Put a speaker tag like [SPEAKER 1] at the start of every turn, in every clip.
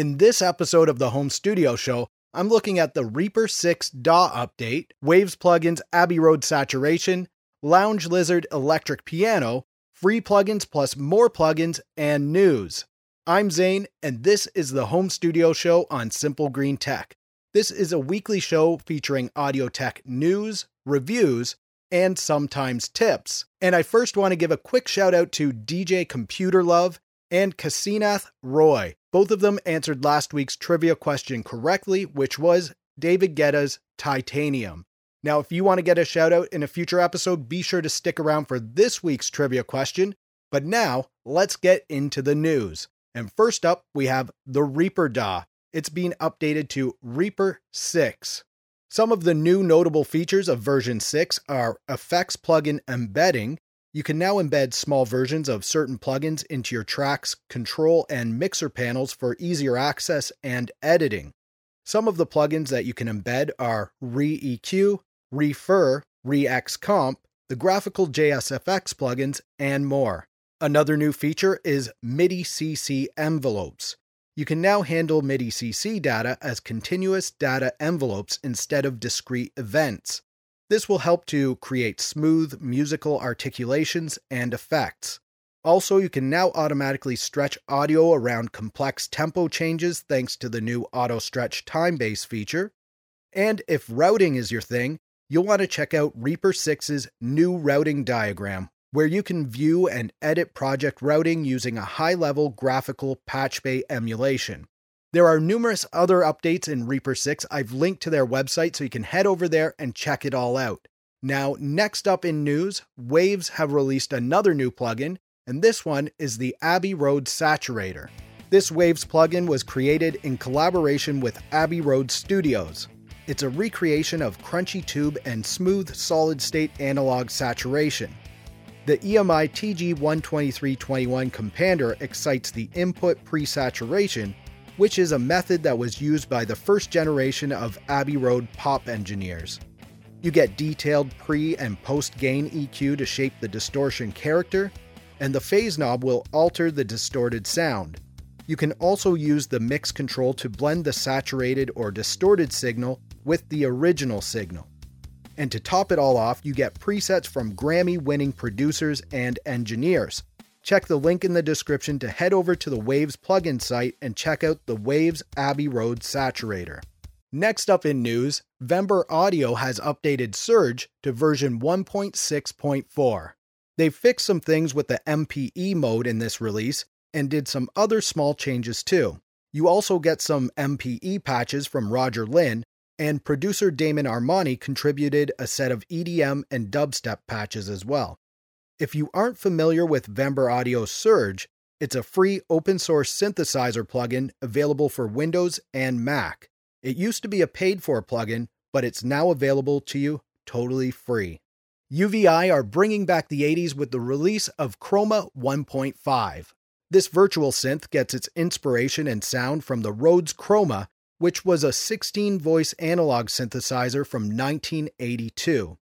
[SPEAKER 1] In this episode of the Home Studio Show, I'm looking at the Reaper 6 DAW update, Waves plugins Abbey Road Saturation, Lounge Lizard Electric Piano, free plugins plus more plugins, and news. I'm Zane, and this is the Home Studio Show on Simple Green Tech. This is a weekly show featuring audio tech news, reviews, and sometimes tips. And I first want to give a quick shout out to DJ Computer Love and Kasinath Roy. Both of them answered last week's trivia question correctly, which was David Guetta's Titanium. Now, if you want to get a shout out in a future episode, be sure to stick around for this week's trivia question. But now, let's get into the news. And first up, we have the Reaper DAW. It's being updated to Reaper 6. Some of the new notable features of version 6 are effects plugin embedding. You can now embed small versions of certain plugins into your tracks, control, and mixer panels for easier access and editing. Some of the plugins that you can embed are ReaEQ, ReaVerb, ReaXcomp, the graphical JSFX plugins, and more. Another new feature is MIDI CC envelopes. You can now handle MIDI CC data as continuous data envelopes instead of discrete events. This will help to create smooth musical articulations and effects. Also, you can now automatically stretch audio around complex tempo changes thanks to the new auto stretch time base feature. And if routing is your thing, you'll want to check out Reaper 6's new routing diagram, where you can view and edit project routing using a high level graphical patch bay emulation. There are numerous other updates in Reaper 6. I've linked to their website so you can head over there and check it all out. Now, next up in news, Waves have released another new plugin, and this one is the Abbey Road Saturator. This Waves plugin was created in collaboration with Abbey Road Studios. It's a recreation of crunchy tube and smooth solid state analog saturation. The EMI TG12321 compander excites the input pre-saturation, which is a method that was used by the first generation of Abbey Road pop engineers. You get detailed pre and post gain EQ to shape the distortion character, and the phase knob will alter the distorted sound. You can also use the mix control to blend the saturated or distorted signal with the original signal. And to top it all off, you get presets from Grammy winning producers and engineers. Check the link in the description to head over to the Waves plugin site and check out the Waves Abbey Road Saturator. Next up in news, Vember Audio has updated Surge to version 1.6.4. They've fixed some things with the MPE mode in this release and did some other small changes too. You also get some MPE patches from Roger Linn, and producer Damon Armani contributed a set of EDM and dubstep patches as well. If you aren't familiar with Vember Audio Surge, it's a free open source synthesizer plugin available for Windows and Mac. It used to be a paid for plugin, but it's now available to you totally free. UVI are bringing back the 80s with the release of Chroma 1.5. This virtual synth gets its inspiration and sound from the Rhodes Chroma which was a 16 voice analog synthesizer from 1982.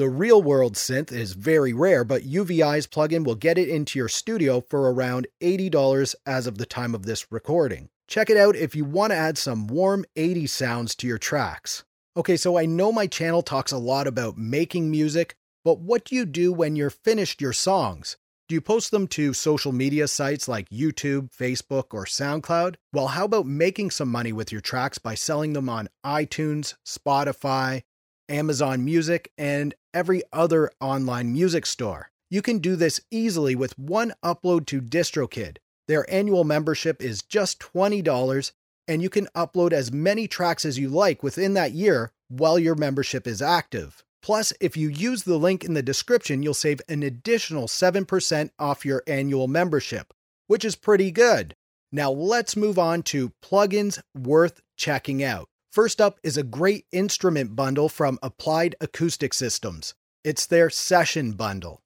[SPEAKER 1] The real world synth is very rare, but UVI's plugin will get it into your studio for around $80 as of the time of this recording. Check it out if you want to add some warm 80s sounds to your tracks. Okay, so I know my channel talks a lot about making music, but what do you do when you're finished your songs? Do you post them to social media sites like YouTube, Facebook, or SoundCloud? Well, how about making some money with your tracks by selling them on iTunes, Spotify, Amazon Music, and every other online music store? You can do this easily with one upload to DistroKid. Their annual membership is just $20, and you can upload as many tracks as you like within that year while your membership is active. Plus, if you use the link in the description, you'll save an additional 7% off your annual membership, which is pretty good. Now, let's move on to plugins worth checking out. First up is a great instrument bundle from Applied Acoustic Systems. It's their Session Bundle.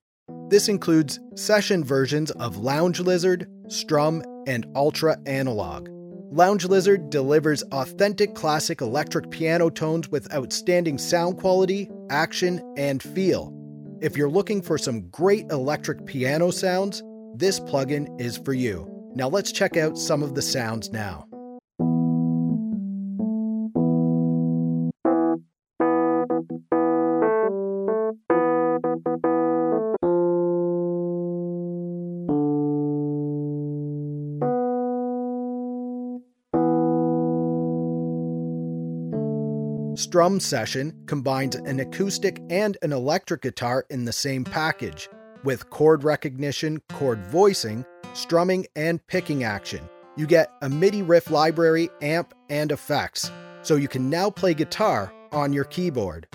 [SPEAKER 1] This includes session versions of Lounge Lizard, Strum, and Ultra Analog. Lounge Lizard delivers authentic classic electric piano tones with outstanding sound quality, action, and feel. If you're looking for some great electric piano sounds, this plugin is for you. Now let's check out some of the sounds now. Strum Session combines an acoustic and an electric guitar in the same package, with chord recognition, chord voicing, strumming, and picking action. You get a MIDI riff library, amp, and effects, so you can now play guitar on your keyboard.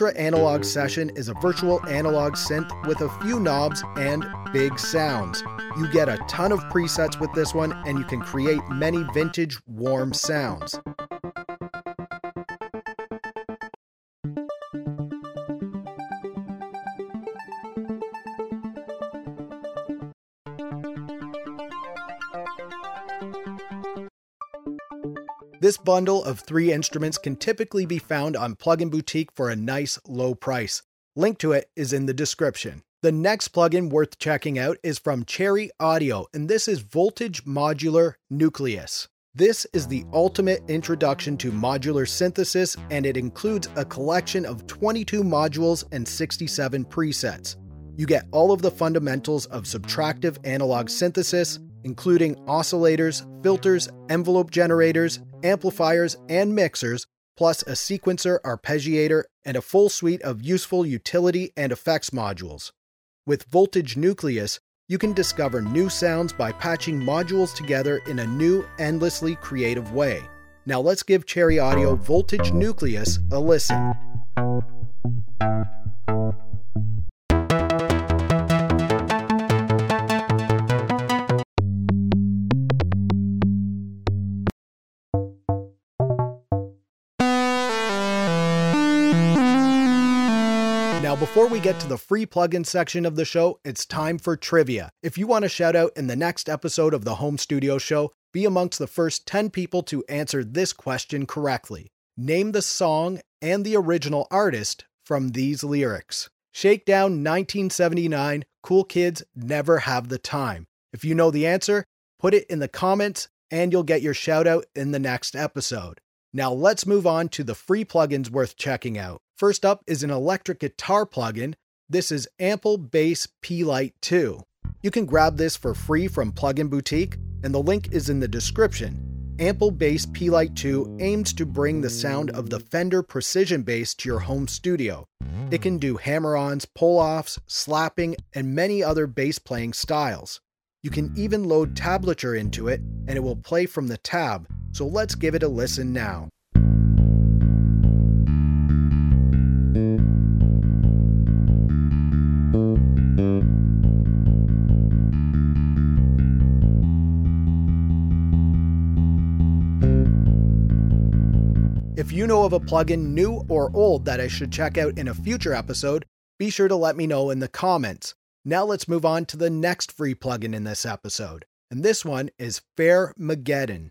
[SPEAKER 1] Ultra Analog Session is a virtual analog synth with a few knobs and big sounds. You get a ton of presets with this one, and you can create many vintage warm sounds. This bundle of three instruments can typically be found on Plugin Boutique for a nice low price. Link to it is in the description. The next plugin worth checking out is from Cherry Audio, and this is Voltage Modular Nucleus. This is the ultimate introduction to modular synthesis, and it includes a collection of 22 modules and 67 presets. You get all of the fundamentals of subtractive analog synthesis, including oscillators, filters, envelope generators, amplifiers, and mixers, plus a sequencer, arpeggiator, and a full suite of useful utility and effects modules. With Voltage Nucleus, you can discover new sounds by patching modules together in a new, endlessly creative way. Now let's give Cherry Audio Voltage Nucleus a listen. Before we get to the free plugin section of the show, it's time for trivia. If you want a shout out in the next episode of the Home Studio Show, be amongst the first 10 people to answer this question correctly. Name the song and the original artist from these lyrics. Shakedown 1979, Cool Kids Never Have the Time. If you know the answer, put it in the comments and you'll get your shout out in the next episode. Now let's move on to the free plugins worth checking out. First up is an electric guitar plugin. This is Ample Bass P Lite 2. You can grab this for free from Plugin Boutique, and the link is in the description. Ample Bass P Lite 2 aims to bring the sound of the Fender Precision Bass to your home studio. It can do hammer ons, pull offs, slapping, and many other bass playing styles. You can even load tablature into it, and it will play from the tab, so let's give it a listen now. If you know of a plugin, new or old, that I should check out in a future episode, be sure to let me know in the comments. Now let's move on to the next free plugin in this episode, and this one is Fairmageddon.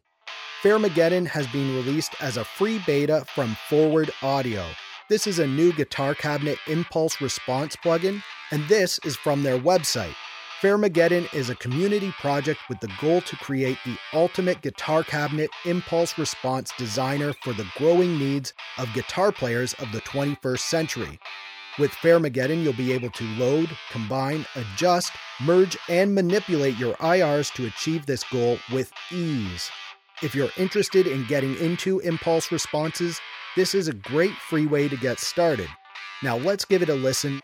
[SPEAKER 1] Fairmageddon has been released as a free beta from Forward Audio. This is a new guitar cabinet impulse response plugin, and this is from their website. Fairmageddon is a community project with the goal to create the ultimate guitar cabinet impulse response designer for the growing needs of guitar players of the 21st century. With Fairmageddon, you'll be able to load, combine, adjust, merge, and manipulate your IRs to achieve this goal with ease. If you're interested in getting into impulse responses, this is a great free way to get started. Now let's give it a listen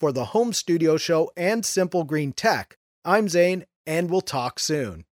[SPEAKER 1] For the Home Studio Show and Simple Green Tech, I'm Zane, and we'll talk soon.